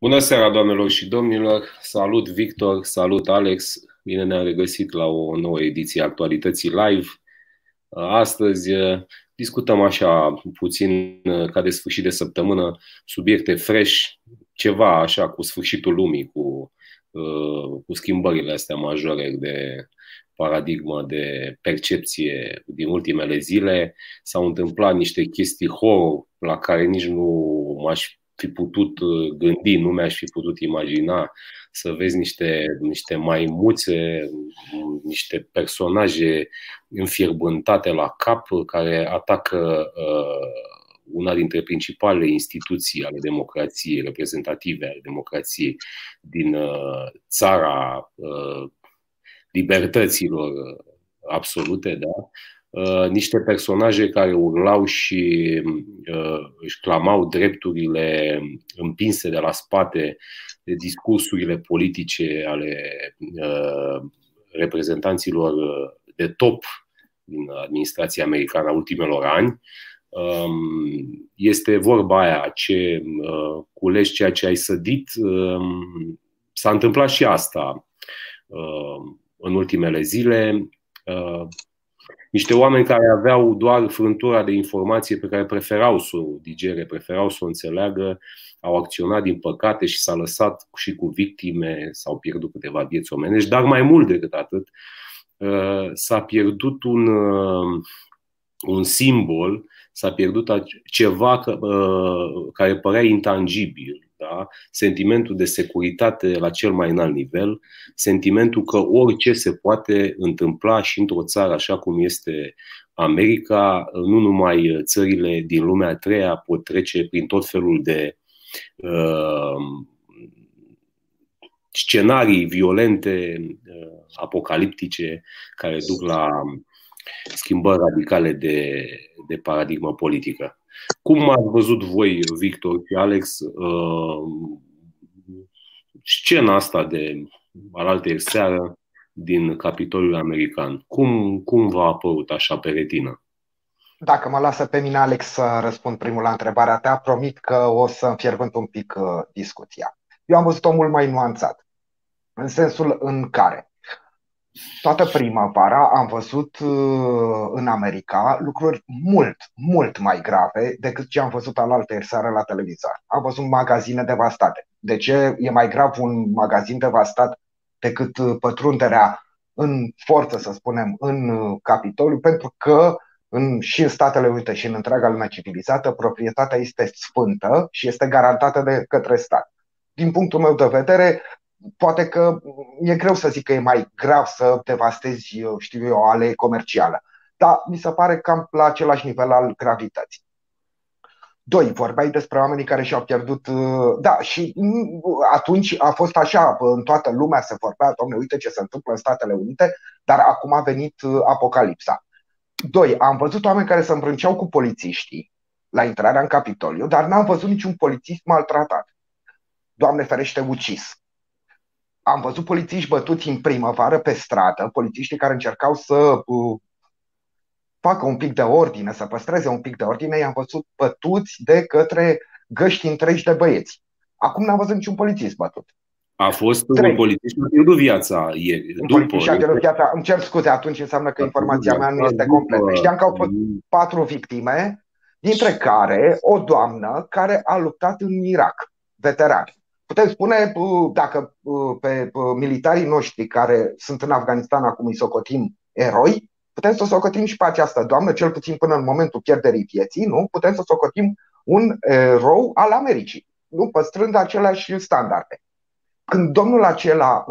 Bună seara, doamnelor și domnilor! Salut, Victor! Salut, Alex! Bine ne-am regăsit la o nouă ediție a Actualității Live. Astăzi uh, discutăm așa puțin uh, ca de sfârșit de săptămână subiecte fresh, ceva așa cu sfârșitul lumii, cu, uh, cu schimbările astea majore de paradigmă de percepție din ultimele zile. S-au întâmplat niște chestii horror la care nici nu m-aș fi putut uh, gândi, nu mi-aș fi putut imagina să vezi niște, niște maimuțe, niște personaje înfierbântate la cap care atacă uh, una dintre principalele instituții ale democrației, reprezentative ale democrației din uh, țara uh, libertăților uh, absolute, da? Uh, niște personaje care urlau și uh, își clamau drepturile împinse de la spate de discursurile politice ale uh, reprezentanților de top din administrația americană a ultimelor ani. Um, este vorba aia, ce culegi ceea ce ai sădit. Um, s-a întâmplat și asta în ultimele zile niște oameni care aveau doar frântura de informație pe care preferau să o digere, preferau să o înțeleagă, au acționat din păcate și s-a lăsat și cu victime, s-au pierdut câteva vieți omenești, dar mai mult decât atât, uh, s-a pierdut un, uh, un simbol, s-a pierdut ceva uh, care părea intangibil da? sentimentul de securitate la cel mai înalt nivel, sentimentul că orice se poate întâmpla și într-o țară așa cum este America, nu numai țările din lumea a treia pot trece prin tot felul de uh, scenarii violente, uh, apocaliptice, care duc la schimbări radicale de, de paradigmă politică. Cum ați văzut voi, Victor și Alex, uh, scena asta de alaltă seară din Capitolul American? Cum, cum v-a apărut așa pe retină? Dacă mă lasă pe mine, Alex, să răspund primul la întrebarea ta, promit că o să înfierbânt un pic uh, discuția. Eu am văzut-o mult mai nuanțat, în sensul în care toată primăvara am văzut uh, în America lucruri mult, mult mai grave decât ce am văzut alaltă seară la televizor. Am văzut magazine devastate. De ce e mai grav un magazin devastat decât uh, pătrunderea în forță, să spunem, în uh, Capitoliu? Pentru că în, și în Statele Unite și în întreaga lume civilizată, proprietatea este sfântă și este garantată de către stat. Din punctul meu de vedere, poate că e greu să zic că e mai grav să devastezi, știu eu, o alee comercială. Dar mi se pare cam la același nivel al gravității. Doi, vorbeai despre oamenii care și-au pierdut. Uh, da, și atunci a fost așa, în toată lumea se vorbea, domne, uite ce se întâmplă în Statele Unite, dar acum a venit uh, apocalipsa. Doi, am văzut oameni care se îmbrânceau cu polițiștii la intrarea în Capitoliu, dar n-am văzut niciun polițist maltratat. Doamne ferește, ucis am văzut polițiști bătuți în primăvară pe stradă, polițiștii care încercau să uh, facă un pic de ordine, să păstreze un pic de ordine, i-am văzut bătuți de către găști întregi de băieți. Acum n-am văzut niciun polițist bătut. A fost Trei. un polițist și a pierdut viața ieri. Un polițist și a pierdut viața. Îmi cer scuze, atunci înseamnă că informația mea nu este completă. Știam că au fost patru victime, dintre care o doamnă care a luptat în Irak, veteran. Putem spune, dacă pe militarii noștri care sunt în Afganistan acum îi socotim eroi, putem să socotim și pe această doamnă, cel puțin până în momentul pierderii vieții, nu? Putem să socotim un erou al Americii, nu? păstrând aceleași standarde. Când domnul acela,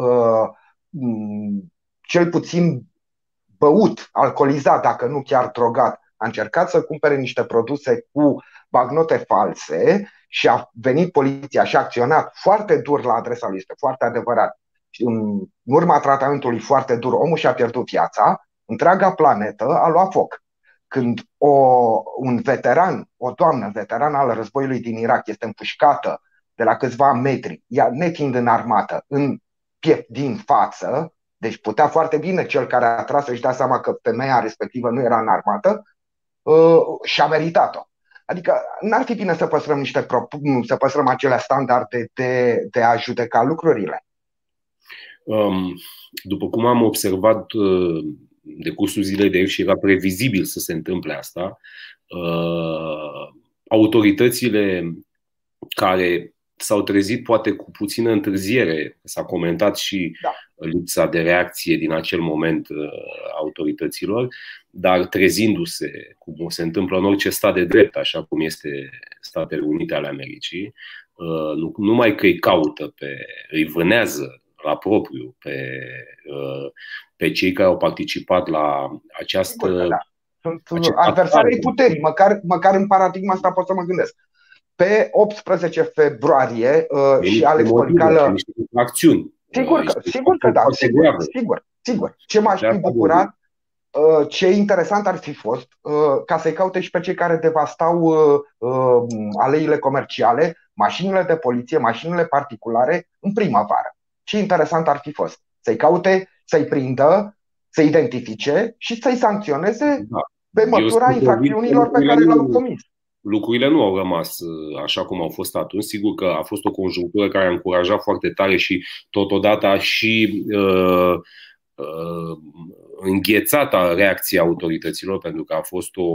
cel puțin băut, alcoolizat, dacă nu chiar drogat, a încercat să cumpere niște produse cu bagnote false, și a venit poliția și a acționat foarte dur la adresa lui, este foarte adevărat. În urma tratamentului foarte dur, omul și-a pierdut viața, întreaga planetă a luat foc. Când o, un veteran, o doamnă veteran al războiului din Irak este împușcată de la câțiva metri, ea nefiind în armată, în piept din față, deci putea foarte bine cel care a tras să-și dea seama că femeia respectivă nu era în armată uh, și a meritat-o. Adică n-ar fi bine să păstrăm niște să păstrăm acele standarde de, de a judeca lucrurile. Um, după cum am observat uh, de cursul zilei de ieri și era previzibil să se întâmple asta, uh, autoritățile care s-au trezit poate cu puțină întârziere, s-a comentat și da. lipsa de reacție din acel moment uh, autorităților, dar trezindu-se, cum se întâmplă în orice stat de drept, așa cum este Statele Unite ale Americii, uh, nu, numai că îi caută, pe, îi vânează la propriu pe, uh, pe cei care au participat la această. Sigur, da. Sunt adversarii puterii, măcar, măcar în paradigma asta pot să mă gândesc. Pe 18 februarie uh, și Alex Policală... Acțiuni. Sigur că, sigur că da, sigur, sigur, sigur. Ce m-aș fi bucurat, uh, ce interesant ar fi fost uh, ca să-i caute și pe cei care devastau uh, uh, aleile comerciale, mașinile de poliție, mașinile particulare în primăvară. Ce interesant ar fi fost să-i caute, să-i prindă, să identifice și să-i sancționeze da. pe măsura infracțiunilor pe care le-au comis lucrurile nu au rămas uh, așa cum au fost atunci. Sigur că a fost o conjunctură care a încurajat foarte tare și totodată a și uh, uh, înghețată reacția autorităților, pentru că a fost o,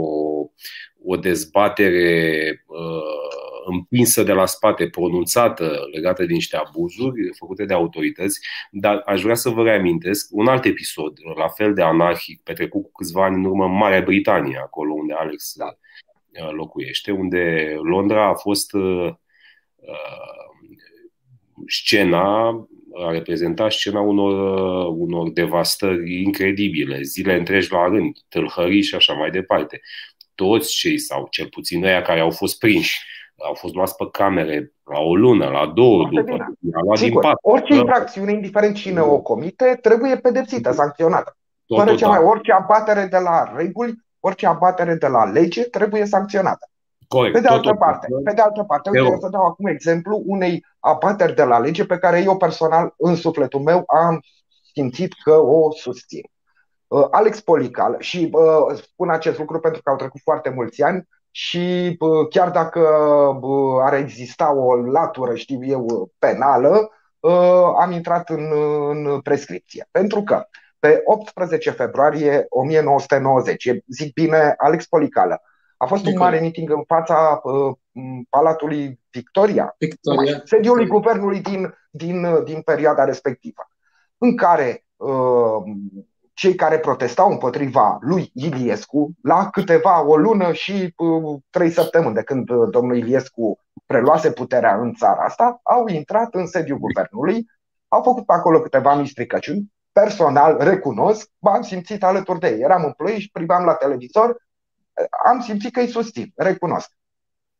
o dezbatere uh, împinsă de la spate, pronunțată, legată de niște abuzuri făcute de autorități, dar aș vrea să vă reamintesc un alt episod, la fel de anarhic, petrecut cu câțiva ani în urmă în Marea Britanie, acolo unde Alex da Uh, locuiește, unde Londra a fost uh, uh, scena, a reprezentat scena unor, unor devastări incredibile, zile întregi la rând, tâlhării și așa mai departe. Toți cei, sau cel puțin ăia care au fost prinși, au fost luați pe camere la o lună, la două, Foarte după. Luat din pat. Orice infracțiune, indiferent cine o comite, trebuie pedepsită, sancționată. Fără ce mai orice abatere de la reguli orice abatere de la lege trebuie sancționată. Corect. Pe de altă parte, pe de altă parte uite, să dau acum exemplu unei abateri de la lege pe care eu personal, în sufletul meu, am simțit că o susțin. Uh, Alex Polical, și uh, spun acest lucru pentru că au trecut foarte mulți ani și uh, chiar dacă uh, ar exista o latură, știu eu, penală, uh, am intrat în, în prescripție. Pentru că pe 18 februarie 1990. Zic bine, Alex Policală. A fost un mare meeting în fața uh, Palatului Victoria, Victoria. sediului guvernului din, din, din perioada respectivă, în care uh, cei care protestau împotriva lui Iliescu, la câteva, o lună și uh, trei săptămâni de când uh, domnul Iliescu preluase puterea în țara asta, au intrat în sediul guvernului, au făcut pe acolo câteva mistricăciuni, personal recunosc, m-am simțit alături de ei. Eram în Ploiești, priveam la televizor, am simțit că îi susțin, recunosc.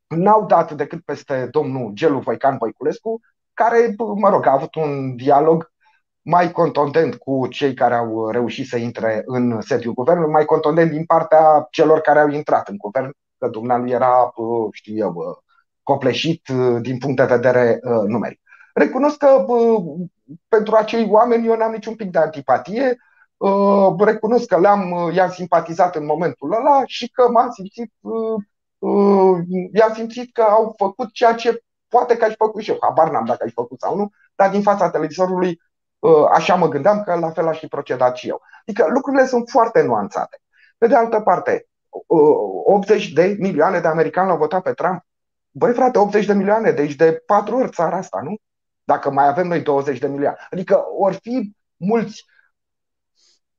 N-au dat decât peste domnul Gelu Voican Voiculescu, care, mă rog, a avut un dialog mai contundent cu cei care au reușit să intre în sediul guvernului, mai contundent din partea celor care au intrat în guvern, că dumnealui era, știu eu, copleșit din punct de vedere numeric. Recunosc că pentru acei oameni eu n-am niciun pic de antipatie. Uh, recunosc că le-am, uh, i-am simpatizat în momentul ăla și că m-am simțit, uh, i-am simțit că au făcut ceea ce poate că aș făcut și eu. Habar n-am dacă aș făcut sau nu, dar din fața televizorului așa mă gândeam că la fel aș fi procedat și eu. Adică lucrurile sunt foarte nuanțate. Pe de altă parte, 80 de milioane de americani l-au votat pe Trump. Băi frate, 80 de milioane, deci de patru ori țara asta, nu? Dacă mai avem noi 20 de milioane. Adică or fi mulți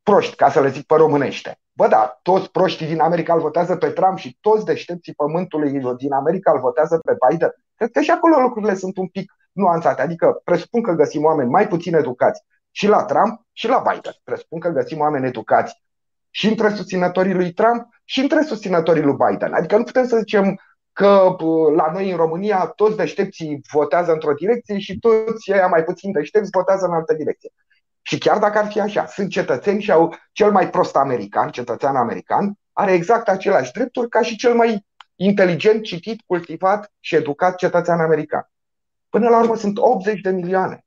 proști, ca să le zic pe românește. Bă, da, toți proștii din America îl votează pe Trump și toți deștepții pământului din America îl votează pe Biden. Cred că și acolo lucrurile sunt un pic nuanțate. Adică presupun că găsim oameni mai puțin educați și la Trump și la Biden. Presupun că găsim oameni educați și între susținătorii lui Trump și între susținătorii lui Biden. Adică nu putem să zicem că la noi în România toți deștepții votează într-o direcție și toți aia mai puțin deștepți votează în altă direcție. Și chiar dacă ar fi așa, sunt cetățeni și au cel mai prost american, cetățean american, are exact aceleași drepturi ca și cel mai inteligent, citit, cultivat și educat cetățean american. Până la urmă sunt 80 de milioane.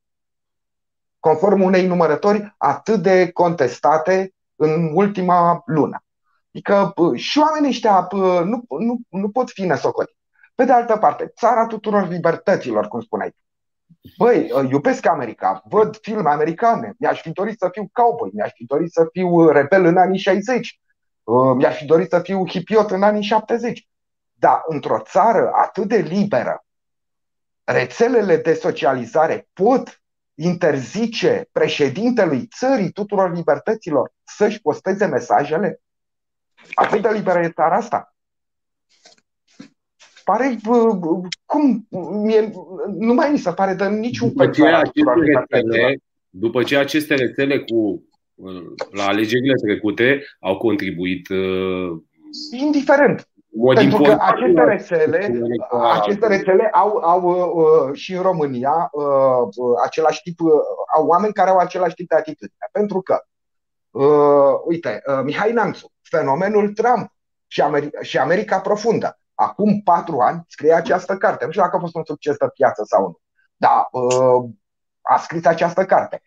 Conform unei numărători atât de contestate în ultima lună. Adică și oamenii ăștia nu, nu, nu pot fi nesocotiți. Pe de altă parte, țara tuturor libertăților, cum spuneai. Băi, iubesc America, văd filme americane, mi-aș fi dorit să fiu cowboy, mi-aș fi dorit să fiu rebel în anii 60, mi-aș fi dorit să fiu hipiot în anii 70. Dar într-o țară atât de liberă, rețelele de socializare pot interzice președintelui țării tuturor libertăților să-și posteze mesajele? Atât de liberă e țara asta. Pare, cum, mie, nu mai mi se pare de niciun după ce, rețele, după ce aceste rețele cu la alegerile trecute au contribuit uh, indiferent pentru că aceste rețele, aceste rețele au, au uh, și în România uh, același tip, au oameni care au același tip de atitudine. Pentru că, uh, uite, uh, Mihai Nanțu, fenomenul Trump și America, și America profundă, acum patru ani scrie această carte. Nu știu dacă a fost un succes de piață sau nu, dar uh, a scris această carte.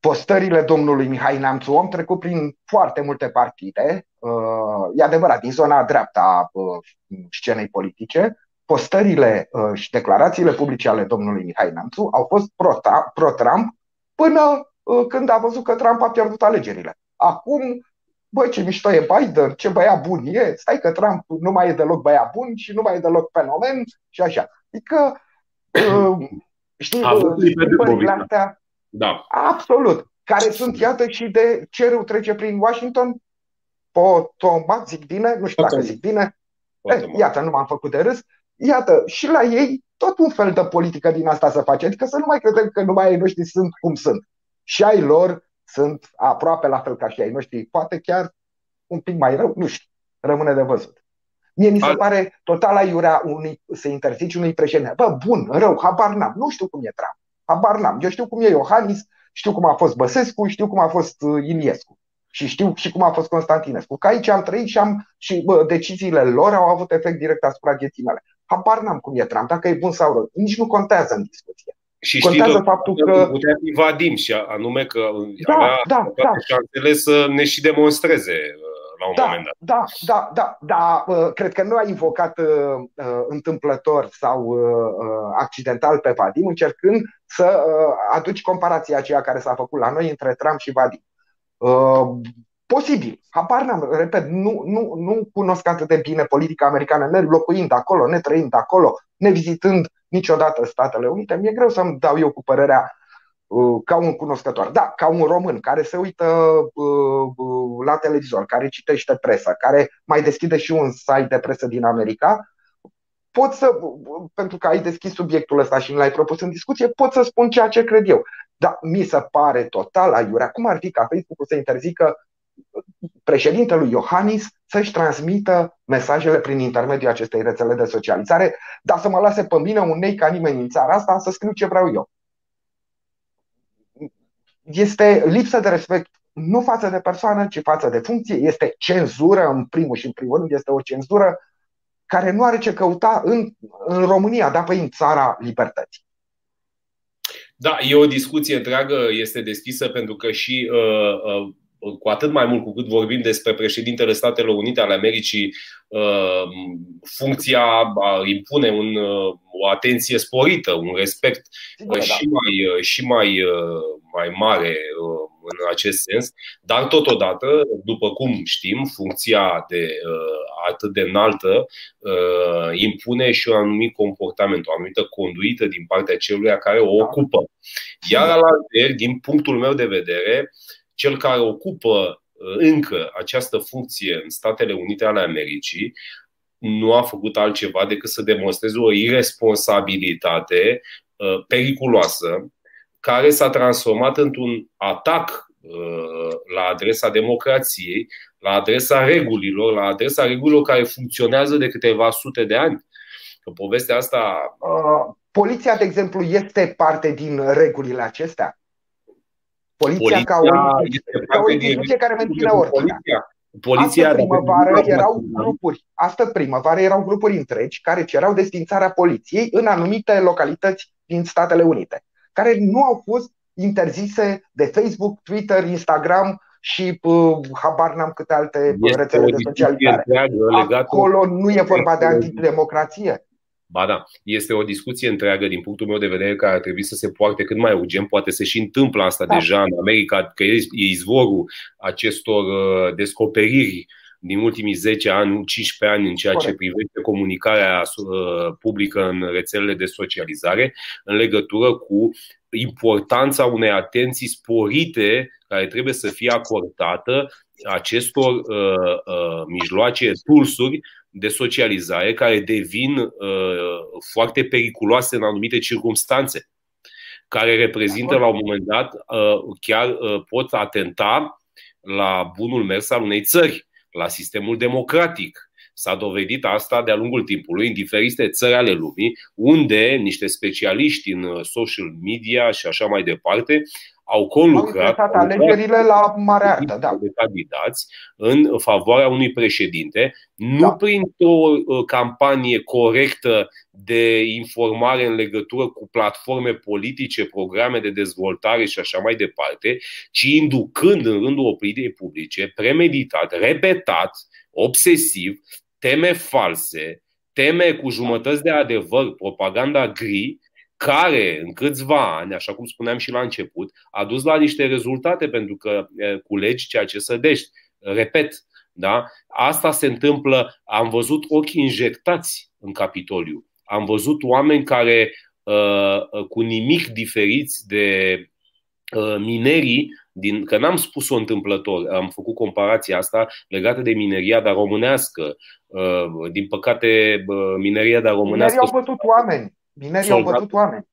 Postările domnului Mihai Neamțu om trecut prin foarte multe partide, uh, e adevărat, din zona dreapta a uh, scenei politice, postările uh, și declarațiile publice ale domnului Mihai Neamțu au fost pro-Trump până când a văzut că Trump a pierdut alegerile. Acum, băi, ce mișto e Biden, ce băiat bun e, stai că Trump nu mai e deloc băiat bun și nu mai e deloc fenomen și așa. Adică, știi, schimbările astea, da. Absolut. Care sunt, iată, și de ce râu trece prin Washington? Potomac, zic bine, nu știu dacă zic bine. Eh, iată, nu m-am făcut de râs. Iată, și la ei tot un fel de politică din asta să face. Adică să nu mai credem că numai ai noștri sunt cum sunt. Și ai lor sunt aproape la fel ca și ai noștri. Poate chiar un pic mai rău, nu știu. Rămâne de văzut. Mie mi se Al... pare total aiurea unui, să interzici unui președinte. Bă, bun, rău, habar n-am, nu știu cum e Trump. Habar n-am. Eu știu cum e Iohannis, știu cum a fost Băsescu, știu cum a fost uh, Iliescu. Și știu și cum a fost Constantinescu. Că aici am trăit și, am, și bă, deciziile lor au avut efect direct asupra vieții mele. Habar n-am cum e Trump, dacă e bun sau rău. Nici nu contează în discuție. Și contează știi faptul că putea fi Vadim și anume că da, avea da, da. șansele să ne și demonstreze uh, la un da, moment dat. Da, da, da, da. Uh, cred că nu a invocat uh, uh, întâmplător sau uh, accidental pe Vadim, încercând să uh, aduci comparația aceea care s-a făcut la noi între Trump și Vadim. Uh, posibil. Habar n-am, repet, nu, nu, nu cunosc atât de bine politica americană, ne locuind acolo, ne trăind acolo, ne vizitând niciodată Statele Unite. Mi-e greu să-mi dau eu cu părerea Uh, ca un cunoscător. Da, ca un român care se uită uh, uh, la televizor, care citește presă, care mai deschide și un site de presă din America, pot să, pentru că ai deschis subiectul ăsta și l-ai propus în discuție, pot să spun ceea ce cred eu. Dar mi se pare total aiurea. Cum ar fi ca Facebook să interzică președintelui Iohannis să-și transmită mesajele prin intermediul acestei rețele de socializare, dar să mă lase pe mine un nei ca nimeni în țara asta să scriu ce vreau eu este lipsă de respect nu față de persoană, ci față de funcție. Este cenzură, în primul și în primul rând, este o cenzură care nu are ce căuta în, în România, dar pe în țara libertății. Da, e o discuție întreagă, este deschisă pentru că și uh, uh, cu atât mai mult cu cât vorbim despre președintele Statelor Unite ale Americii, uh, funcția impune un, uh, o atenție sporită, un respect Sigur, și, da. mai, și mai, mai mare în acest sens, dar totodată, după cum știm, funcția de atât de înaltă impune și un anumit comportament, o anumită conduită din partea celui care o da. ocupă. Iar la din punctul meu de vedere, cel care ocupă uh, încă această funcție în Statele Unite ale Americii nu a făcut altceva decât să demonstreze o irresponsabilitate uh, periculoasă care s-a transformat într-un atac uh, la adresa democrației, la adresa regulilor, la adresa regulilor care funcționează de câteva sute de ani. Că povestea asta. Poliția, de exemplu, este parte din regulile acestea. Poliția, poliția ca o, ca o instituție care menține ordinea. Poliția Astă primăvară erau grupuri, astă primăvară erau grupuri întregi care cereau desfințarea poliției în anumite localități din Statele Unite, care nu au fost interzise de Facebook, Twitter, Instagram și uh, habar n-am câte alte este rețele de socializare. Acolo nu e vorba de antidemocrație. Ba da, este o discuție întreagă din punctul meu de vedere care ar trebui să se poarte cât mai urgent. Poate se și întâmplă asta da. deja în America, că e izvorul acestor uh, descoperiri din ultimii 10 ani, 15 ani în ceea ce privește comunicarea uh, publică în rețelele de socializare, în legătură cu importanța unei atenții sporite care trebuie să fie acordată acestor uh, uh, mijloace, tulsuri de socializare care devin uh, foarte periculoase în anumite circunstanțe, care reprezintă la un moment dat uh, chiar uh, pot atenta la bunul mers al unei țări, la sistemul democratic. S-a dovedit asta de-a lungul timpului în diferite țări ale lumii, unde niște specialiști în social media și așa mai departe au conlucrat au alegerile la mare artă, da. de candidați în favoarea unui președinte, nu da. printr-o uh, campanie corectă de informare în legătură cu platforme politice, programe de dezvoltare și așa mai departe, ci inducând în rândul opiniei publice, premeditat, repetat, obsesiv, teme false, teme cu jumătăți de adevăr, propaganda gri, care în câțiva ani, așa cum spuneam și la început, a dus la niște rezultate pentru că culegi ceea ce sădești. Repet, da? asta se întâmplă, am văzut ochi injectați în Capitoliu. Am văzut oameni care cu nimic diferiți de minerii din, că n-am spus-o întâmplător, am făcut comparația asta legată de mineria dar românească. Din păcate, mineria dar românească. Minerii au bătut oameni. Minerii soldat, au bătut oameni.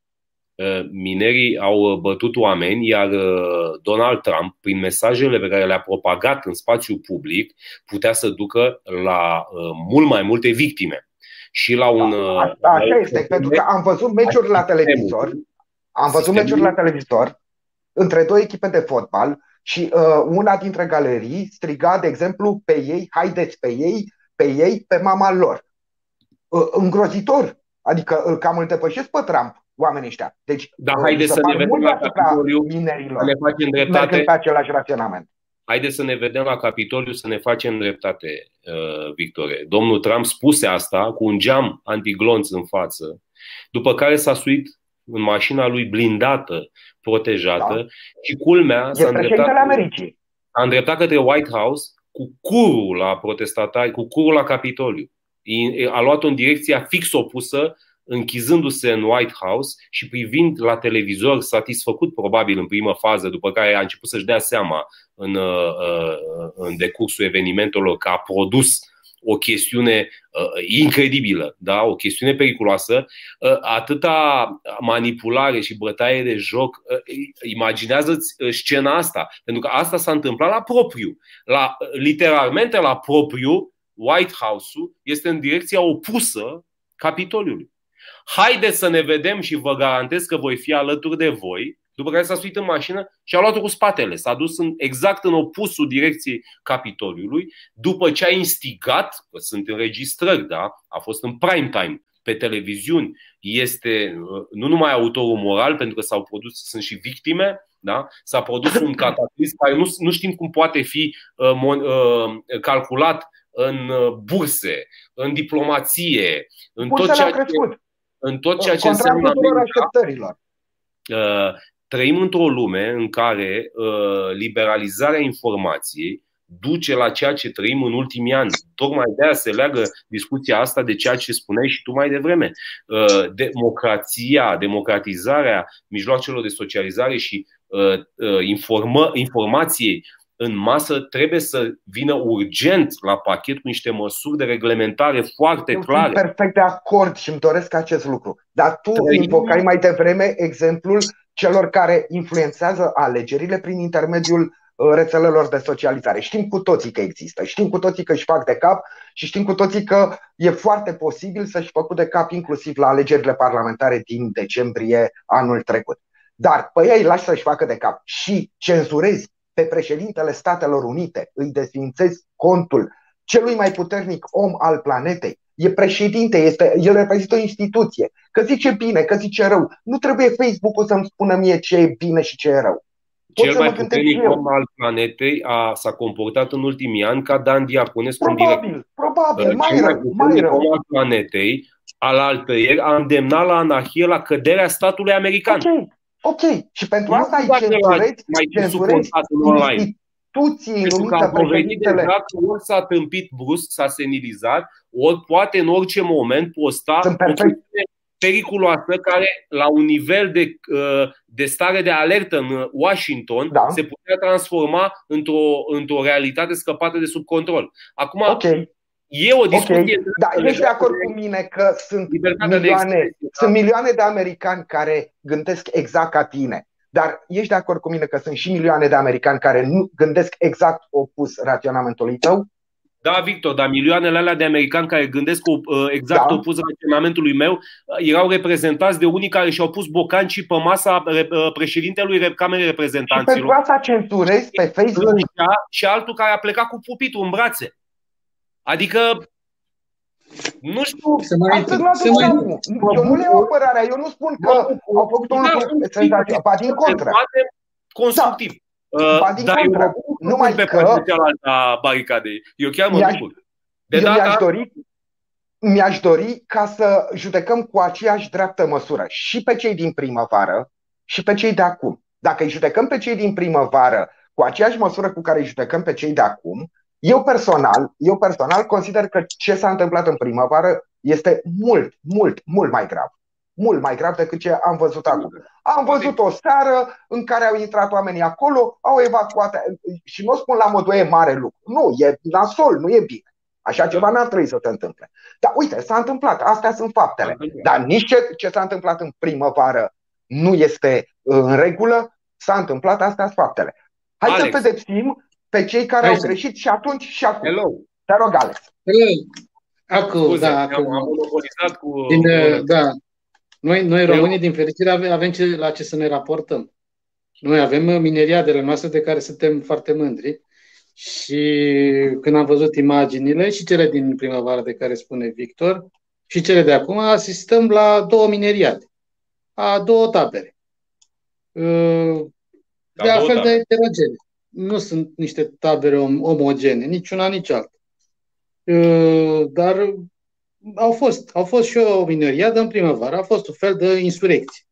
Uh, minerii au uh, bătut oameni, iar uh, Donald Trump, prin mesajele pe care le-a propagat în spațiu public, putea să ducă la mult mai multe victime. Și la un. Da, da, așa este, pentru că am văzut meciuri la televizor. Am văzut meciuri la televizor între două echipe de fotbal și uh, una dintre galerii striga, de exemplu, pe ei, haideți pe ei, pe ei, pe mama lor. Uh, îngrozitor. Adică îl cam îl depășesc pe Trump oamenii ăștia. Deci, da, haideți să ne vedem la Capitoliu, minerilor, să ne facem dreptate. pe același raționament. Haideți să ne vedem la Capitoliu să ne facem dreptate, uh, Victore. Domnul Trump spuse asta cu un geam antiglonț în față, după care s-a suit în mașina lui blindată, protejată da. și culmea s-a îndreptat, Americii. a îndreptat către White House cu curul la protestatari, cu curul la Capitoliu a luat-o în direcția fix opusă, închizându-se în White House și privind la televizor, satisfăcut probabil în primă fază, după care a început să-și dea seama în, uh, uh, în decursul evenimentelor că a produs o chestiune uh, incredibilă, da? o chestiune periculoasă, uh, atâta manipulare și bătaie de joc, uh, imaginează-ți scena asta, pentru că asta s-a întâmplat la propriu, la, literalmente la propriu, White House-ul este în direcția opusă Capitoliului. Haideți să ne vedem și vă garantez că voi fi alături de voi. După care s-a suit în mașină și a luat-o cu spatele. S-a dus în, exact în opusul direcției Capitoliului, după ce a instigat, că sunt înregistrări, da? a fost în prime time, pe televiziuni, este uh, nu numai autorul moral, pentru că s-au produs, sunt și victime, da? S-a produs un cataclism care nu, nu știm cum poate fi uh, mon, uh, calculat în uh, burse, în diplomație, în tot ceea ce, în tot ceea ce înseamnă așteptărilor. Uh, trăim într-o lume în care uh, liberalizarea informației duce la ceea ce trăim în ultimii ani. Tocmai de aia se leagă discuția asta de ceea ce spuneai și tu mai devreme. Democrația, democratizarea mijloacelor de socializare și informă, informației în masă trebuie să vină urgent la pachet cu niște măsuri de reglementare foarte Eu clare. Sunt perfect de acord și îmi doresc acest lucru. Dar tu Trăim... invocai mai devreme exemplul celor care influențează alegerile prin intermediul uh, rețelelor de socializare. Știm cu toții că există, știm cu toții că își fac de cap și știm cu toții că e foarte posibil să-și facă de cap inclusiv la alegerile parlamentare din decembrie anul trecut. Dar pe ei lași să-și facă de cap și cenzurezi pe președintele Statelor Unite, îi desfințezi contul celui mai puternic om al planetei, e președinte, este, el reprezintă o instituție. Că zice bine, că zice rău. Nu trebuie Facebook-ul să-mi spună mie ce e bine și ce e rău. Pot Cel să mă mai gândesc puternic eu. om al planetei a, s-a comportat în ultimii ani ca Dan Diaconescu în direct. Probabil, probabil, Cel mai mai rău, mai puternic rău. om al planetei, al altăieri, a îndemnat la anarhie, la căderea statului american. Ok, ok. Și pentru Nu asta îi dacă l-a cenzurezi, mai cenzurezi suportat în online. instituții Pentru că numite a dovedit președintele. deja că ori s-a tâmpit brusc, s-a senilizat, ori poate în orice moment posta Sunt o perfect. chestiune periculoasă care la un nivel de, uh, de stare de alertă în Washington Da. se putea transforma într-o, într-o realitate scăpată de sub control. Acum, Ok, e o discuție ok. Dar ești de acord cu mine că sunt libertatea de milioane, expresie. sunt milioane de americani care gândesc exact ca tine. Dar ești de acord cu mine că sunt și milioane de americani care nu gândesc exact opus raționamentului tău? Da, Victor, dar milioanele alea de americani care gândesc uh, exact Da. opus raționamentului meu uh, erau reprezentați de unii care și-au pus bocancii pe masa re- uh, președintelui Re- Camerei Și pentru Reprezentanților asta cenzurezi pe Facebook plângea și altul care a plecat cu pupitul în brațe. Adică, nu știu, Se mai, Atât se la mai, mai... Eu nu le iau apărarea, eu nu spun că au făcut un Da, lucru sunt senzațional, ba din să contră. dezbatem constructiv. Uh, Ba din dar contră. eu mă bucur Numai că pe că- partea cealaltă a baricadei. Eu chiar mă Mi-aș- bucur. De Eu data mi-aș asta, dori, mi-aș dori ca să judecăm cu aceeași dreaptă măsură și pe cei din primăvară și pe cei de acum. Dacă îi judecăm pe cei din primăvară cu aceeași măsură cu care îi judecăm pe cei de acum, eu personal, eu personal consider că ce s-a întâmplat în primăvară este mult, mult, mult mai grav. Mult mai grav decât ce am văzut acum. Am văzut o seară în care au intrat oamenii acolo, au evacuat și nu o spun la modul e mare lucru. Nu, e nasol, nu e bine. Așa ceva n-ar trebui să se întâmple. Dar uite, s-a întâmplat, astea sunt faptele. Dar nici ce, ce s-a întâmplat în primăvară nu este uh, în regulă, s-a întâmplat, astea sunt faptele. Hai să Alex. pedepsim pe cei care Hai au să- greșit și atunci și acum. hello, Te rog, Alex. Acum, scuze, da, am, acum. am monopolizat cu... Din, da. Noi, noi Eu- românii, din fericire, avem, avem ce, la ce să ne raportăm. Noi avem mineriadele noastre de care suntem foarte mândri și când am văzut imaginile și cele din primăvară de care spune Victor și cele de acum, asistăm la două mineriade, a două tabere. Uh, La De două altfel de tabere. heterogene. Nu sunt niște tabere om- omogene, nici una, nici alta. Uh, Dar au fost, au fost și o mineriadă în primăvară, a fost un fel de insurecție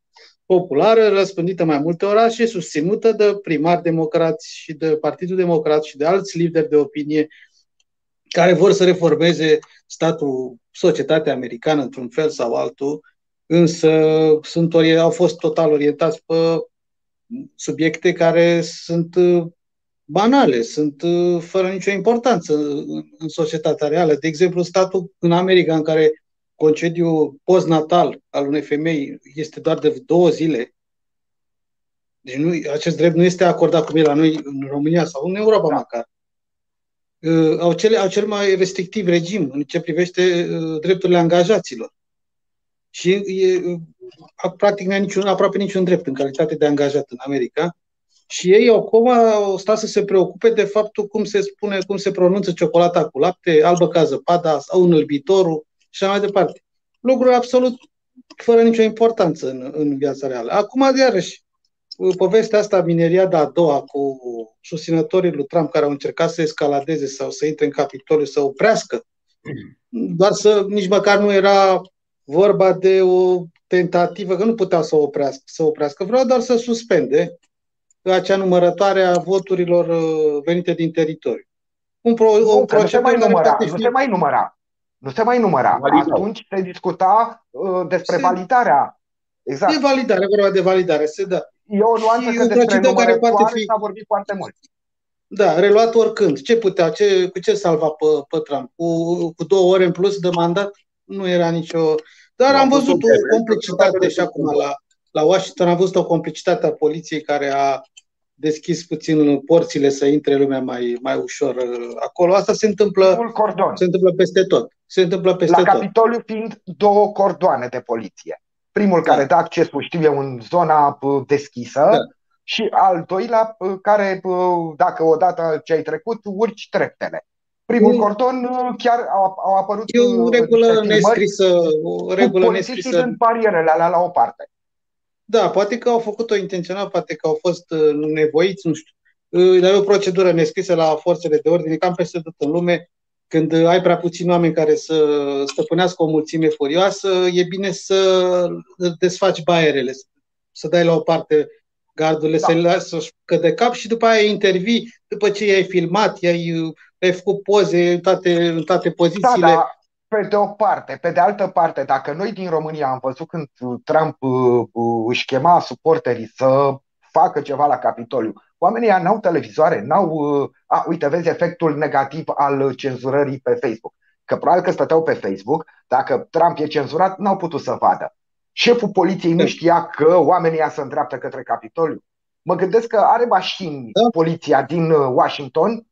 populară, răspândită mai multe orașe, susținută de primari democrați și de Partidul Democrat și de alți lideri de opinie care vor să reformeze statul, societatea americană într-un fel sau altul, însă sunt, ori- au fost total orientați pe subiecte care sunt uh, banale, sunt uh, fără nicio importanță în- în societatea reală. De exemplu, statul în America în care concediul postnatal al unei femei este doar de două zile, deci nu, acest drept nu este acordat cum e la noi în România sau în Europa Da. măcar. Uh, Au, cele, au cel mai restrictiv regim în ce privește uh, drepturile angajaților. Și e, uh, practic nu ai niciun, aproape niciun drept în calitate de angajat în America. Și ei acum au stat să se preocupe de faptul cum se spune, cum se pronunță ciocolata cu lapte, albă ca zăpada sau înălbitorul și așa mai departe. Lucruri absolut fără nicio importanță în, în viața reală. Acum, iarăși, povestea asta, mineriada a doua cu susținătorii lui Trump care au încercat să escaladeze sau să intre în Capitoliu, să oprească, doar să nici măcar nu era vorba de o tentativă, că nu puteau să oprească, să oprească, vreau doar să suspende acea numărătoare a voturilor uh, venite din teritoriu. Un, pro, Nu, un că nu se procedură mai care număra, poate nu fi- se mai număra. Nu se mai număra. Validau. Atunci se discuta uh, despre Se- validarea. Exact. de validare, vorba de validare, se da. E o nuanță Și că o despre procedură care poate numărătoare fi- s-a vorbit foarte mult. Da, reluat oricând. Ce putea, ce, cu ce salva pe, pe Trump? Cu, cu două ore în plus de mandat? Nu era nicio... Dar Nu, am a fost văzut o o vreme, complicitate a fost și o acum la, la Washington, am văzut o complicitate a poliției care a deschis puțin porțile să intre lumea mai, mai ușor uh, acolo. Asta se întâmplă, Full cordon. se întâmplă peste tot. Se întâmplă peste La tot. Capitoliu fiind două cordoane de poliție. Primul care dă accesul, știu eu, în zona uh, deschisă Da. și al doilea uh, care, uh, dacă odată ce ai trecut, urci treptele. Primul Un- cordon uh, chiar au, au apărut E o uh, regulă niște filmări nescrisă, o cu regulă polițiștii nescrisă. în barierele alea la o parte. Da, poate că au făcut-o intenționat, poate că au fost uh, nevoiți, nu știu. Uh, dar e o procedură nescrisă la forțele de ordine, cam peste tot în lume. Când ai prea puțini oameni care să stăpânească o mulțime furioasă, e bine să desfaci baierele, să dai la o parte gardurile, da. să-i lași să de cap și după aia intervii, după ce i-ai filmat, i-ai, ai făcut poze în toate, în toate pozițiile. Da, da pe de o parte. Pe de altă parte, dacă noi din România am văzut când Trump uh, uh, își chema suporterii să facă ceva la Capitoliu, oamenii n-au televizoare, n-au... Uh, a, uite, vezi efectul negativ al cenzurării pe Facebook. Că probabil că stăteau pe Facebook, dacă Trump e cenzurat, n-au putut să vadă. Șeful poliției nu știa că oamenii se îndreaptă către Capitoliu. Mă gândesc că are mașini da. poliția din Washington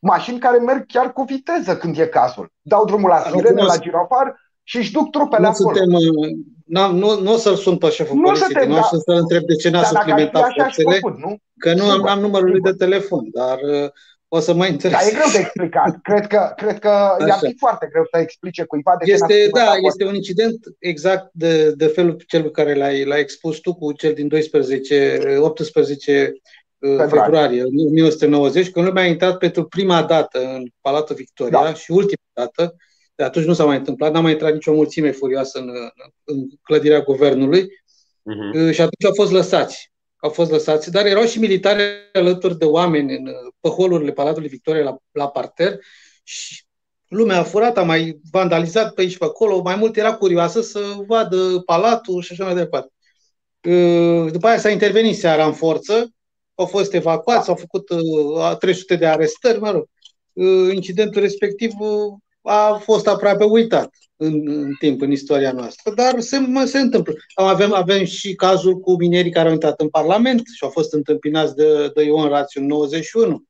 mașini care merg chiar cu viteză când e cazul. Dau drumul la sirene, la girofar și își duc trupele nu acolo. Suntem, uh, nu, nu o să-l sun pe șeful nu poliției din da, să-l întreb de ce n-a suplimentat forțele, făcut, nu? că nu am, am numărul lui de telefon, dar uh, o să mă interesez. Dar e greu de explicat. Cred că, cred că i-ar fi foarte greu să explice cuiva de este, ce Da, este un incident exact de, de felul cel pe care l-ai, l-ai expus tu cu cel din 12, 18 februarie, februarie 1990, când lumea a intrat pentru prima dată în Palatul Victoria da. și ultima dată, de atunci nu s-a mai întâmplat, n-a mai intrat nicio mulțime furioasă în, în clădirea guvernului uh-huh. și atunci au fost lăsați. Au fost lăsați, dar erau și militari alături de oameni în pe holurile Palatului Victoria la, la parter și lumea a furat, a mai vandalizat pe aici pe acolo, mai mult era curioasă să vadă palatul și așa mai departe. Uh, după aia s-a intervenit seara în forță au fost evacuați, au făcut uh, 300 de arestări, mă rog. Uh, incidentul respectiv uh, a fost aproape uitat în, în timp, în istoria noastră, dar se, se întâmplă. Avem, avem și cazul cu minerii care au intrat în Parlament și au fost întâmpinați de, de Ion Rațiu în 91.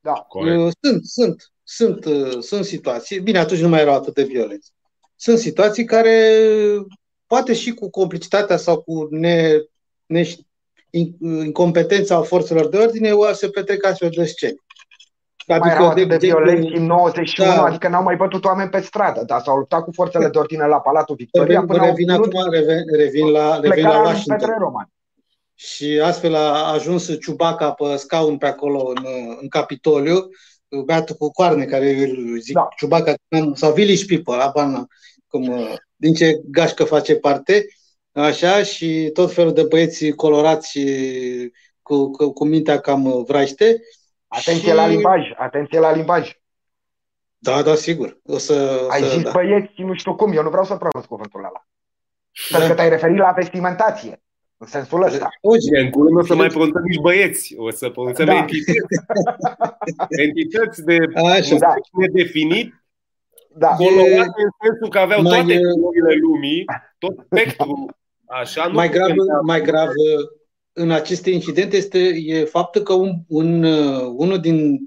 Da, corect. Uh, sunt, sunt, sunt, uh, sunt situații. Bine, atunci nu mai erau atât de violenți. Sunt situații care, poate și cu complicitatea sau cu ne, neș, incompetența forțelor de ordine se petrec astfel de scene. Mai adică erau atât de, de violenți în 91, da. adică n-au mai bătut oameni pe stradă, dar s-au luptat cu forțele de ordine la Palatul Victoria revin, până revin acum, revin, revin la, revin la Washington. Roman. Și astfel a ajuns Ciubaca pe scaun pe acolo în, în Capitoliu, beatul cu coarne care îl zic da. Ciubaca sau Village People, abana, cum, din ce gașcă face parte, așa, și tot felul de băieți colorați și cu, cu, cu mintea cam vraște. Atenție și... la limbaj, atenție la limbaj. Da, da, sigur. O să, Ai să, zis da. băieți, nu știu cum, eu nu vreau să pronunț cuvântul ăla. Da. Pentru că te-ai referit la vestimentație. În sensul ăsta. Uite, în curând o să mai pronunțăm nici băieți, o să pronunțăm da. entități. entități de Așa. Da. nedefinit, da. colorate în sensul că aveau mai, toate culorile lumii, tot spectrul Așa, nu mai grav, mai grav în aceste incidente este e faptul că un, un, unul din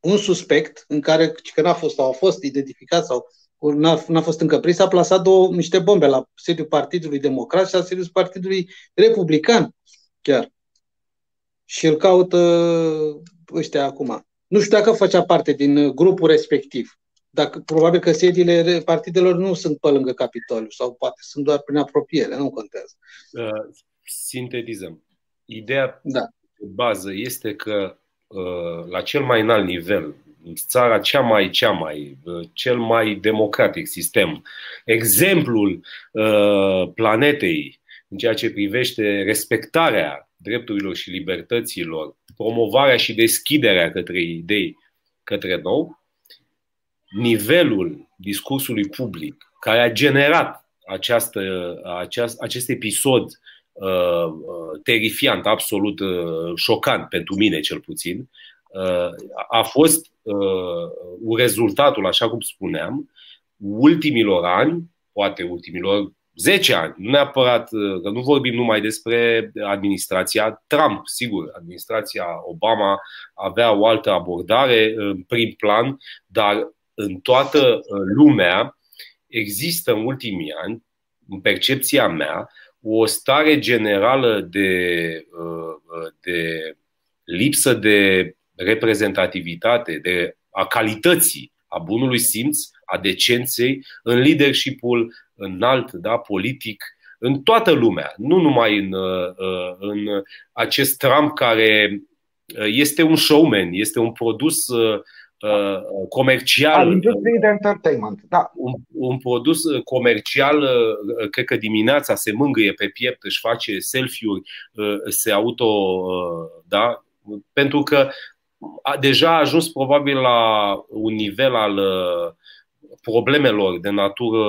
un suspect în care că n-a fost sau a fost identificat sau n-a, n-a fost încă prins, a plasat două, niște bombe la sediul Partidului Democrat și la sediul Partidului Republican chiar. Și îl caută ăștia acum. Nu știu dacă făcea parte din grupul respectiv dacă, probabil că sediile partidelor nu sunt pe lângă Capitoliu sau poate sunt doar prin apropiere, nu contează. Uh, sintetizăm. Ideea da. de bază este că uh, la cel mai înalt nivel, țara cea mai, cea mai, uh, cel mai democratic sistem, exemplul uh, planetei în ceea ce privește respectarea drepturilor și libertăților, promovarea și deschiderea către idei, către nou, nivelul discursului public care a generat această, aceast, acest episod uh, uh, terifiant, absolut uh, șocant pentru mine cel puțin, uh, a fost uh, un rezultatul, așa cum spuneam, ultimilor ani, poate ultimilor 10 ani, nu neapărat, uh, că nu vorbim numai despre administrația Trump, sigur, administrația Obama avea o altă abordare în prim plan, dar în toată uh, lumea există în ultimii ani, în percepția mea, o stare generală de, uh, uh, de lipsă de reprezentativitate, de a calității, a bunului simț, a decenței în leadershipul înalt, da, politic în toată lumea, nu numai în, în acest Trump care este un showman, este un produs Uh, comercial. Al industriei de entertainment, da. Un, un produs uh, comercial, uh, cred că dimineața se mângâie pe piept, își face selfie-uri, se auto. Da? Pentru că a, deja a ajuns probabil la un nivel al problemelor de natură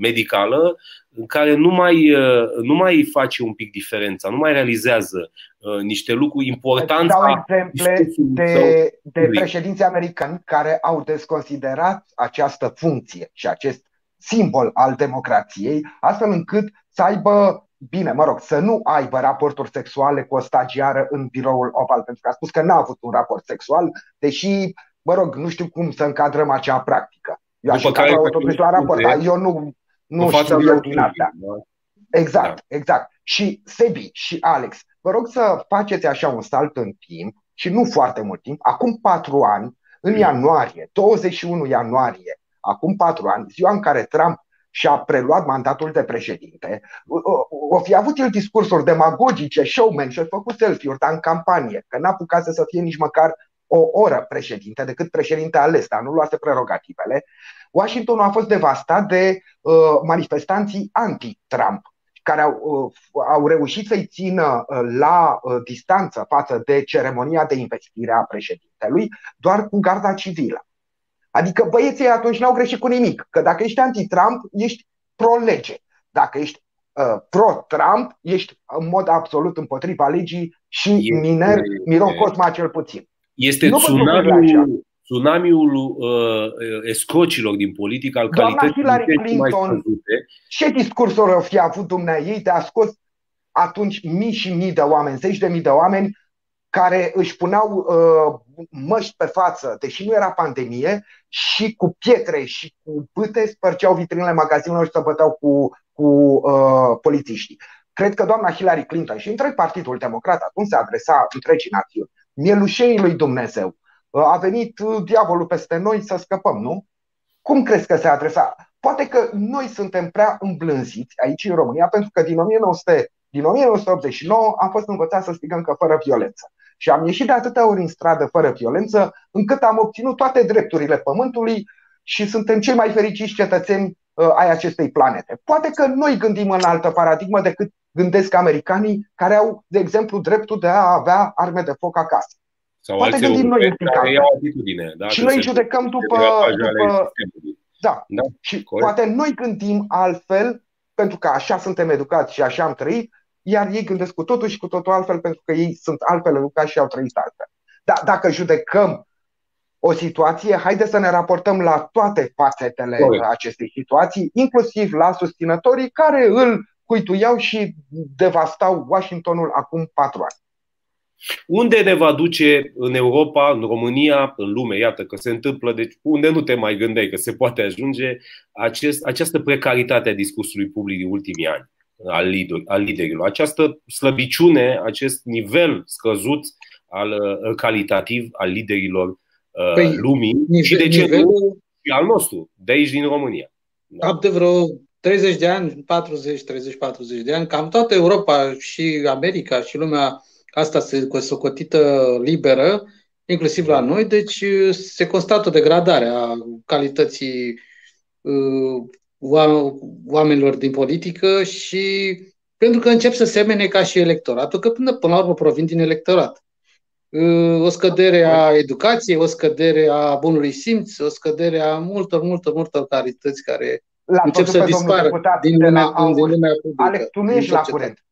medicală în care nu mai, uh, nu mai face un pic diferența, nu mai realizează uh, niște lucruri importante. Dau exemple de, de președinți americani care au desconsiderat această funcție și acest simbol al democrației, astfel încât să aibă Bine, mă rog, să nu aibă raporturi sexuale cu o stagiară în biroul Oval, pentru că a spus că n-a avut un raport sexual, deși, mă rog, nu știu cum să încadrăm acea practică. Eu aș încadra totuși la raport, dar eu nu, nu știu eu din astea. Exact, da. exact. Și Sebi și Alex, vă rog să faceți așa un salt în timp și nu foarte mult timp. Acum patru ani, în mm. ianuarie, 21 ianuarie, acum patru ani, ziua în care Trump și-a preluat mandatul de președinte, o fi avut el discursuri demagogice, showman și-a făcut selfie-uri, dar în campanie, că n-a apucat să fie nici măcar o oră președinte, decât președinte ales, dar nu luase prerogativele. Washington a fost devastat de uh, manifestanții anti-Trump care au, uh, au reușit să-i țină uh, la uh, distanță față de ceremonia de investire a președintelui doar cu garda civilă. Adică băieții atunci n-au greșit cu nimic, că dacă ești anti-Trump, ești pro-lege. Dacă ești uh, pro-Trump, ești în mod absolut împotriva legii și miner, Miron Cosma cel puțin. Este nu tsunamiul, tsunamiul uh, escrocilor din politică, al Doamna calității Hillary Clinton, ce discursuri au fi avut dumneai? De a scos atunci mii și mii de oameni, zeci de mii de oameni care își puneau uh, măști pe față, deși nu era pandemie, și cu pietre și cu bâte spărgeau vitrinele magazinelor și se băteau cu, cu uh, polițiștii. Cred că doamna Hillary Clinton și întreg Partidul Democrat atunci se adresa întregii națiuni, mielușenii lui Dumnezeu, a venit uh, diavolul peste noi să scăpăm, nu? Cum crezi că se adresa? Poate că noi suntem prea îmblânziți aici în România, pentru că din, 1900, din 1989 am fost învățați să strigăm că fără violență. Și am ieșit de atâtea ori în stradă fără violență, încât am obținut toate drepturile pământului și suntem cei mai fericiți cetățeni uh, ai acestei planete. Poate că noi gândim în altă paradigmă decât gândesc americanii care au, de exemplu, dreptul de a avea arme de foc acasă. Sau Poate gândim noi un pic atitudine. Da? Și noi judecăm după... după da. da. Și corect. poate noi gândim altfel, pentru că așa suntem educați și așa am trăit, iar ei gândesc cu totul și cu totul altfel, pentru că ei sunt altfel educați și au trăit altfel. Dar dacă judecăm o situație, haide să ne raportăm la toate fațetele corect. acestei situații, inclusiv la susținătorii care îl cuituiau și devastau Washingtonul acum patru ani. Unde ne va duce în Europa, în România, în lume? Iată că se întâmplă, deci unde nu te mai gândeai că se poate ajunge acest, această precaritate a discursului public din ultimii ani al, lider, al liderilor, această slăbiciune, acest nivel scăzut al uh, calitativ al liderilor uh, păi, lumii nivel, și de ce nivelul... și al nostru, de aici din România. Da. de vreo 30 de ani, 40, 30-40 de ani, cam toată Europa și America și lumea asta se socotită liberă, inclusiv la noi, deci uh, se constată o degradare a calității uh, oamenilor din politică și pentru că încep să semene ca și electoratul, că până, până la urmă provin din electorat. Uh, o scădere a educației, o scădere a bunului simț, o scădere a multor, multor, multor calități care la încep să dispară din lumea, din lumea publică. Alex, tu nu ești la curent.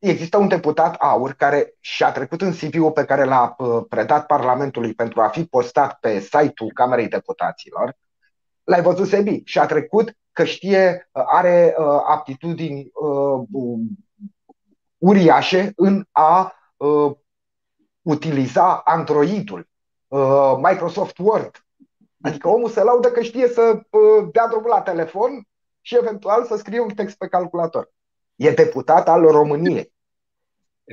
Există un deputat aur care și-a trecut în CV-ul pe care l-a uh, predat Parlamentului pentru a fi postat pe site-ul Camerei Deputaților. L-ai văzut, Sebi? Și-a trecut că știe, uh, are uh, aptitudini uriașe în a utiliza Androidul, Microsoft Word. Adică omul se laudă că știe să dea drumul la telefon și eventual să scrie un text pe calculator. E deputat al României.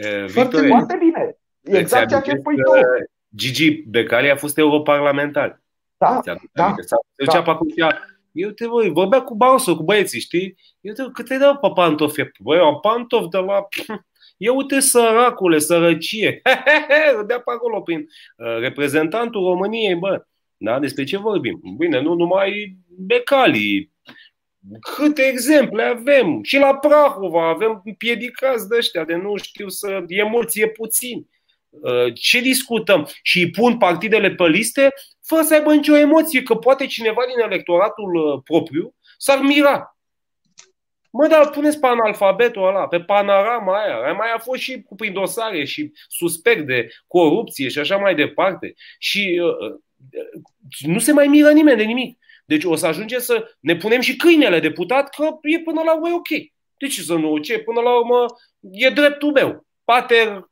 Uh, Victor, foarte bine. Exact ceea ce spui tu. Gigi Becali a fost europarlamentar. Da, da, Sau da. pe Eu te voi, vorbea cu Barroso, cu băieții, știi? Eu te cât îi dau pe pantofi? Băi, am pantof de la... Eu uite săracule, sărăcie. Râdea pe acolo prin uh, reprezentantul României, bă. Da? Despre ce vorbim? Bine, nu numai becalii. Câte exemple avem? Și la Prahova avem piedicați de ăștia de nu știu să... E mulți, e puțini. Uh, ce discutăm? Și îi pun partidele pe liste fără să aibă nicio emoție, că poate cineva din electoratul uh, propriu s-ar mira. Mă, dar puneți pe analfabetul ăla, pe panorama aia. Mai a fost și cu prin dosare și suspect de corupție și așa mai departe. Și uh, uh, nu se mai miră nimeni de nimic. Deci o să ajungem să ne punem și câinele deputat că e până la urmă ok. De ce să nu? Ce? Până la urmă e dreptul meu. Pater,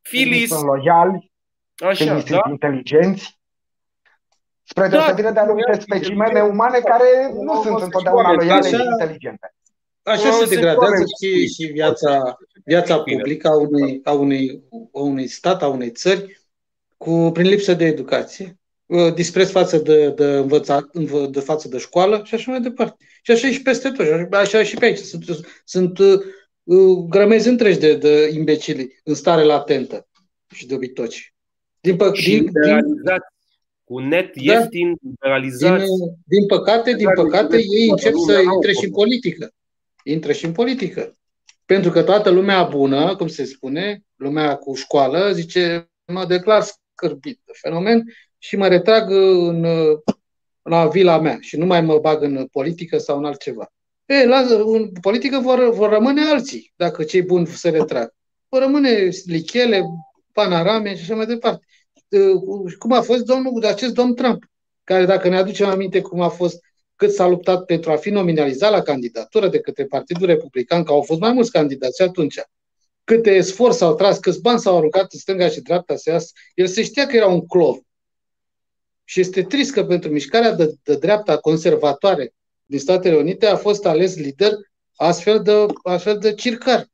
filis. Sunt loiali, Așa, da? sunt inteligenți. Spre da, deosebire de anumite specimene umane care nu sunt întotdeauna loiale și inteligente. Așa se degradează și, și viața, viața publică a unui, a, unui, a unui stat, a unei țări, cu, prin lipsă de educație, uh, dispreț față de, de învățat, de față de școală și așa mai departe. Și așa e și peste tot, așa și pe aici. Sunt, sunt uh, grămezi întregi de, de imbecili în stare latentă și de obitoci. Din, pă, și din, din, cu net da. ieftin, da. liberalizat. Din, din păcate, din păcate, ei încep să intre și în politică. Intră și în politică. Pentru că toată lumea bună, cum se spune, lumea cu școală, zice, mă declar scârbit de fenomen și mă retrag în, la vila mea și nu mai mă bag în politică sau în altceva. E, la, în politică vor, vor rămâne alții, dacă cei buni se retrag. Vor rămâne lichele, panorame și așa mai departe. Uh, cum a fost domnul, acest domn Trump, care dacă ne aducem aminte cum a fost cât s-a luptat pentru a fi nominalizat la candidatură de către Partidul Republican, că au fost mai mulți candidați atunci, câte esforț s-au tras, câți bani s-au aruncat în stânga și dreapta să iasă, el se știa că era un clov. Și este trist că pentru mișcarea de, de dreapta conservatoare din Statele Unite a fost ales lider astfel de, astfel de circar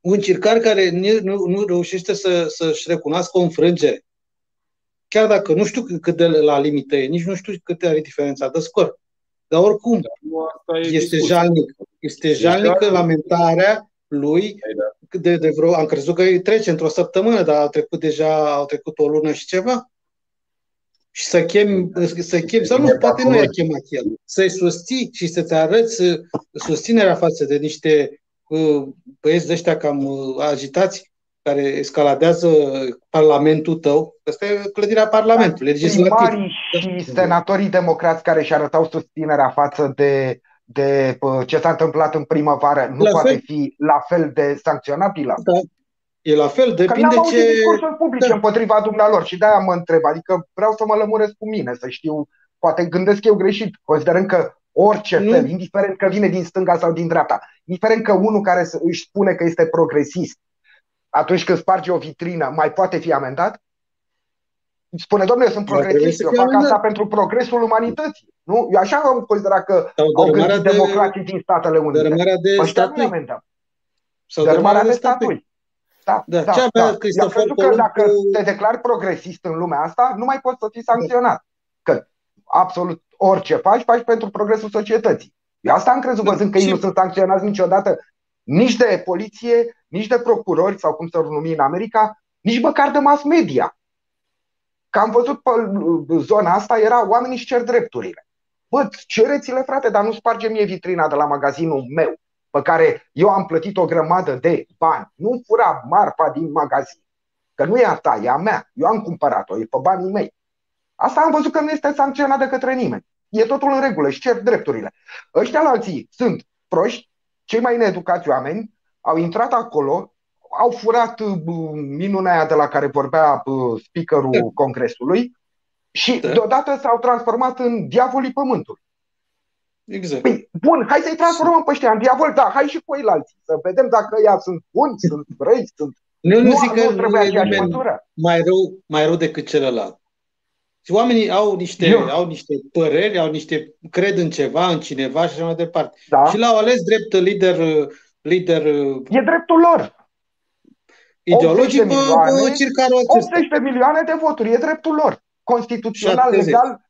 un circar care nu, nu reușește să, să-și recunoască o înfrângere. Chiar dacă nu știu cât de la limită e, nici nu știu cât are diferența de scor. Dar oricum, da, este jalnic. Este jalnică lamentarea lui da. de, de vreo, am crezut că îi trece într-o săptămână, dar au trecut deja, au trecut o lună și ceva. Și să chem, să chem sau nu, poate nu i-a chemat el, să-i susții și să-ți arăți susținerea față de niște băieți de ăștia cam uh, agitați care escaladează Parlamentul tău. Asta e clădirea Parlamentului, legislativ. și senatorii democrați care și arătau susținerea față de, de uh, ce s-a întâmplat în primăvară nu la poate fel. fi la fel de sancționabilă? Da. E la fel, depinde Că ce... discursuri publice da. împotriva dumnealor și de-aia mă întreb. Adică vreau să mă lămuresc cu mine, să știu, poate gândesc eu greșit, considerând că orice nu. fel, indiferent că vine din stânga sau din dreapta, indiferent că unul care își spune că este progresist, atunci când sparge o vitrină, mai poate fi amendat? Spune, domnule, eu sunt progresist, eu fac asta pentru progresul umanității. Nu? Eu așa am considerat că au gândit de, democrații din Statele Unite. Dărâmarea de păi statui. Sau dărâmarea de statui. Da, da, da, Ce da. Eu cred că dacă te declari progresist în lumea asta, nu mai poți să fii sancționat. Că absolut orice faci, faci pentru progresul societății. Eu asta am crezut văzând că ei nu sunt sancționați niciodată nici de poliție, nici de procurori sau cum să numi în America, nici măcar de mass media. Că am văzut pe zona asta, era oamenii și cer drepturile. Bă, cereți-le, frate, dar nu sparge mie vitrina de la magazinul meu, pe care eu am plătit o grămadă de bani. Nu fura marfa din magazin. Că nu e a ta, e a mea. Eu am cumpărat-o, e pe banii mei. Asta am văzut că nu este sancționat de către nimeni. E totul în regulă și cer drepturile. Ăștia la alții sunt proști, cei mai needucați oameni, au intrat acolo, au furat uh, minunea aia de la care vorbea uh, speakerul da. Congresului și da. deodată s-au transformat în diavolii pământului. Exact. Păi, bun, hai să-i transformăm pe ăștia în diavol, da, hai și cu ei alții, să vedem dacă ea sunt buni, sunt răi, sunt... Nu, nu, nu zic că nu e mai rău, mai rău decât celălalt. Și oamenii au niște, Eu. au niște păreri, au niște, cred în ceva, în cineva și așa mai departe. Da. Și l-au ales drept lider, lider. E dreptul lor. Ideologic, milioane, 80 de milioane de voturi, e dreptul lor. Constituțional, 70. legal,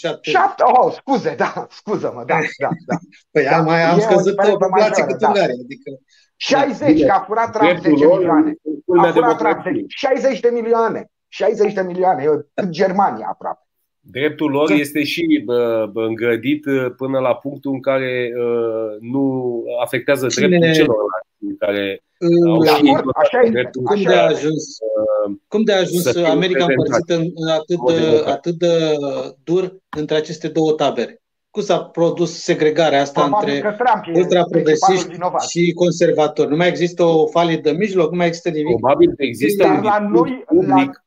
Șapte. Șapte, oh, scuze, da, scuză-mă, da, da, da. Păi da, mai am scăzut pe populație cât da. Ungaria, adică... 60, că a furat Trump 10 milioane. A furat Trump 60 de milioane. 60 de milioane, e Germania aproape. Dreptul lor este și bă, îngrădit uh, până la punctul în care uh, nu afectează Cine... dreptul celorlalți care uh, au și așa dreptul cum de a ajuns, uh, cum de a ajuns America împărțită în atât de, atât de dur între aceste două tabere? Cum s-a produs segregarea asta Probabil între ultraprogresiști și conservatori? Nu mai există o falie de mijloc? Nu mai există nimic? Probabil există Dar la noi, public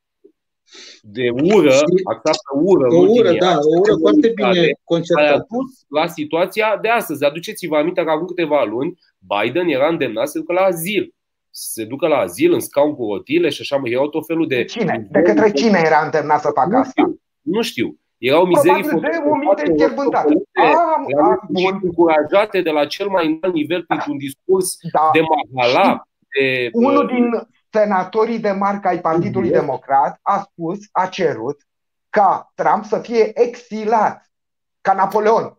de ură, această ură. O ură, da, o ură foarte bine concertată. A dus la situația de astăzi. Aduceți-vă aminte că acum câteva luni Biden era îndemnat să ducă la azil. Să se ducă la azil în scaun cu rotile și așa mai erau tot felul de... Cine? De către cine era îndemnat să facă asta? Nu știu. Nu știu. Erau mizerii Probabil de încurajate de la cel mai înalt nivel printr-un discurs da. de mahala. De, Unul din senatorii de marcă ai Partidului mm-hmm. Democrat a spus, a cerut ca Trump să fie exilat ca Napoleon.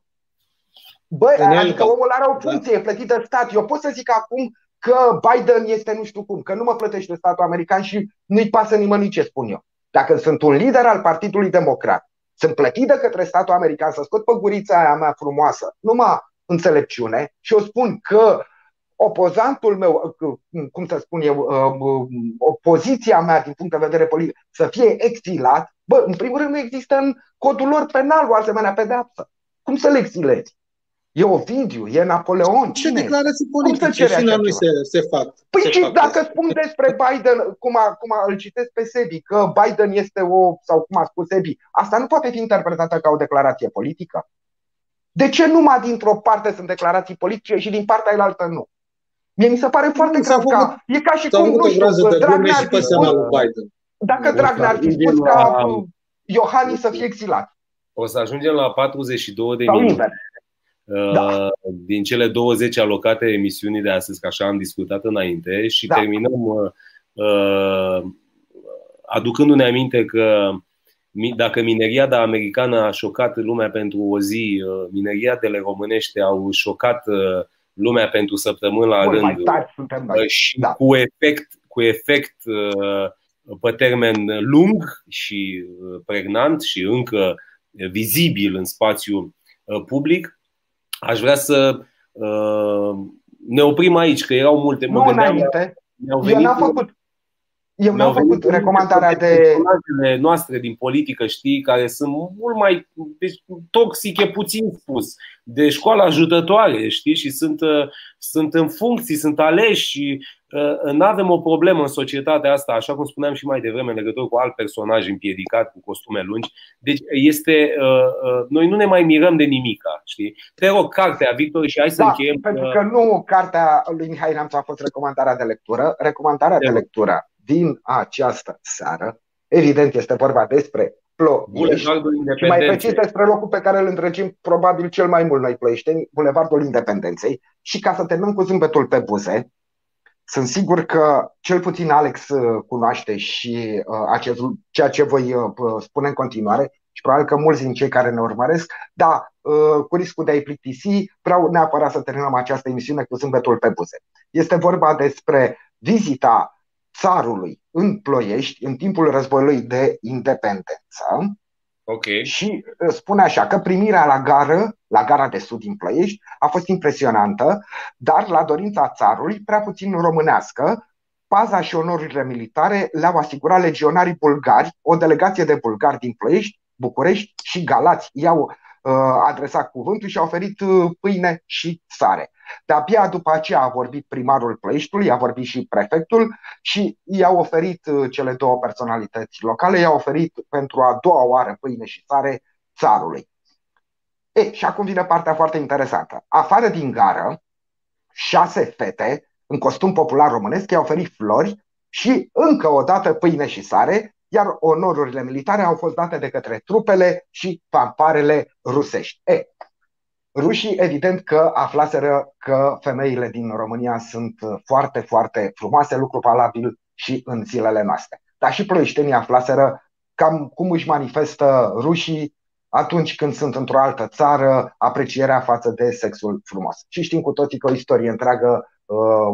Băi, adică omul are o funcție plătită stat. Eu pot să zic acum că Biden este nu știu cum, că nu mă plătește statul american și nu-i pasă nimănui ce spun eu. Dacă sunt un lider al Partidului Democrat, sunt plătit de către statul american să scot pe gurița aia mea frumoasă, numai înțelepciune și eu spun că opozantul meu, cum să spun eu, uh, opoziția mea din punct de vedere politic să fie exilat, bă, în primul rând nu există în codul lor penal o asemenea pedeapsă. Cum să le exilezi? E Ovidiu, e Napoleon. Ce cine? declarații politice și la noi se, se fac. Păi se și fac dacă asta. spun despre Biden, cum, a, cum a, îl citesc pe Sebi, că Biden este o, sau cum a spus Sebi, asta nu poate fi interpretată ca o declarație politică. De ce numai dintr-o parte sunt declarații politice și din partea elaltă nu? Mie mi se pare foarte grav ca... E ca și cum, nu știu, Dragnea ar fi spus... Dacă Dragnea ar fi spus ca Iohannis să fie exilat. O să ajungem la 42 de minute. Da. Uh, din cele 20 alocate emisiunii de astăzi, că așa am discutat înainte, și da. terminăm uh, uh, aducându-ne aminte că dacă mineriada americană a șocat lumea pentru o zi, mineriadele românește au șocat lumea pentru săptămâni la Mult rând și da. cu efect, cu efect pe termen lung și pregnant și încă vizibil în spațiu public. Aș vrea să uh, ne oprim aici, că erau multe. Nu înainte. Eu n-am făcut, eu n-am făcut recomandarea de. noastre din politică, știi, care sunt mult mai deci, toxice, puțin spus, de școală ajutătoare, știi, și sunt, uh, sunt în funcții, sunt aleși și uh, nu avem o problemă în societatea asta, așa cum spuneam și mai devreme, în legătură cu alt personaj împiedicat cu costume lungi. Deci este, uh, noi nu ne mai mirăm de nimica, știi? Te rog, cartea, Victor, și hai să da, încheiem. Pentru că nu cartea lui Mihai Neamțu a fost recomandarea de lectură. Recomandarea de, de lectură din această seară. Evident, este vorba despre Ploiești și mai precis despre locul pe care îl întregim probabil cel mai mult noi ploieșteni, Bulevardul Independenței. Și ca să terminăm cu zâmbetul pe buze, sunt sigur că cel puțin Alex uh, cunoaște și uh, acest, ceea ce voi uh, spune în continuare și probabil că mulți din cei care ne urmăresc, da, uh, cu riscul de a-i plictisi, vreau neapărat să terminăm această emisiune cu zâmbetul pe buze. Este vorba despre vizita țarului în Ploiești în timpul războiului de independență. Okay. Și uh, spune așa că primirea la gară, la gara de sud din Ploiești, a fost impresionantă, dar la dorința țarului, prea puțin românească, paza și onorurile militare le-au asigurat legionarii bulgari, o delegație de bulgari din Ploiești, București și Galați i-au uh, adresat cuvântul și au oferit uh, pâine și sare. De-abia după aceea a vorbit primarul Ploieștiului, a vorbit și prefectul și i-au oferit uh, cele două personalități locale, i-au oferit pentru a doua oară pâine și sare țarului. E, și acum vine partea foarte interesantă. Afară din gară, șase fete în costum popular românesc i-au oferit flori și încă o dată pâine și sare, iar onorurile militare au fost date de către trupele și pamparele rusești. E, Rușii, evident că aflaseră că femeile din România sunt foarte, foarte frumoase, lucru valabil și în zilele noastre. Dar și ploieștenii aflaseră cam cum își manifestă rușii atunci când sunt într-o altă țară aprecierea față de sexul frumos. Și știm cu toții că o istorie întreagă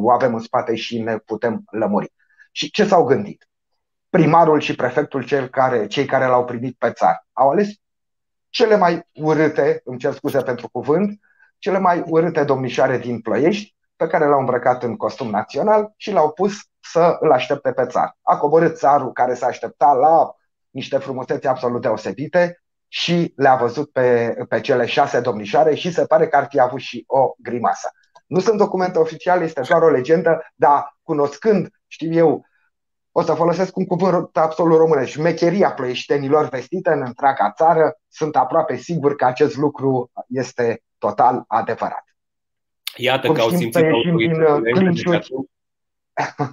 o avem în spate și ne putem lămuri. Și ce s-au gândit? Primarul și prefectul, cel care, cei care l-au primit pe țară, au ales cele mai urâte, îmi cer scuze pentru cuvânt, cele mai urâte domnișoare din Ploiești, pe care l-au îmbrăcat în costum național și l-au pus să îl aștepte pe țar. A coborât țarul care se aștepta la niște frumusețe absolut deosebite și le-a văzut pe, pe cele șase domnișoare și se pare că ar fi avut și o grimasă. Nu sunt documente oficiale, este doar o legendă, dar cunoscând, știu eu, o să folosesc un cuvânt absolut românesc, șmecheria ploieștenilor vestite în întreaga țară, sunt aproape sigur că acest lucru este total adevărat. Iată Cum că au simțit din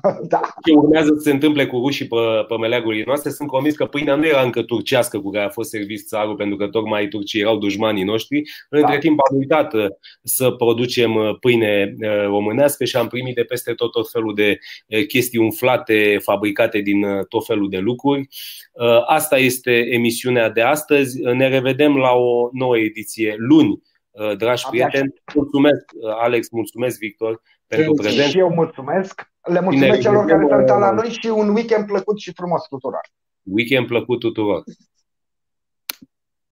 da. Ce urmează să se întâmple cu rușii pe, pe meleagurile noastre, sunt convins că pâinea nu era încă turcească cu care a fost servit țarul, pentru că tocmai turcii erau dușmanii noștri. Da. Între timp am uitat uh, să producem uh, pâine uh, românească și am primit de peste tot tot felul de chestii umflate, fabricate din tot felul de lucruri. Asta este emisiunea de astăzi. Ne revedem la o nouă ediție luni, dragi prieteni. Mulțumesc, Alex, mulțumesc, Victor, pentru prezență. Și eu mulțumesc. Le mulțumesc celor care s-au uitat la noi și un weekend plăcut și frumos tuturor. Weekend plăcut tuturor.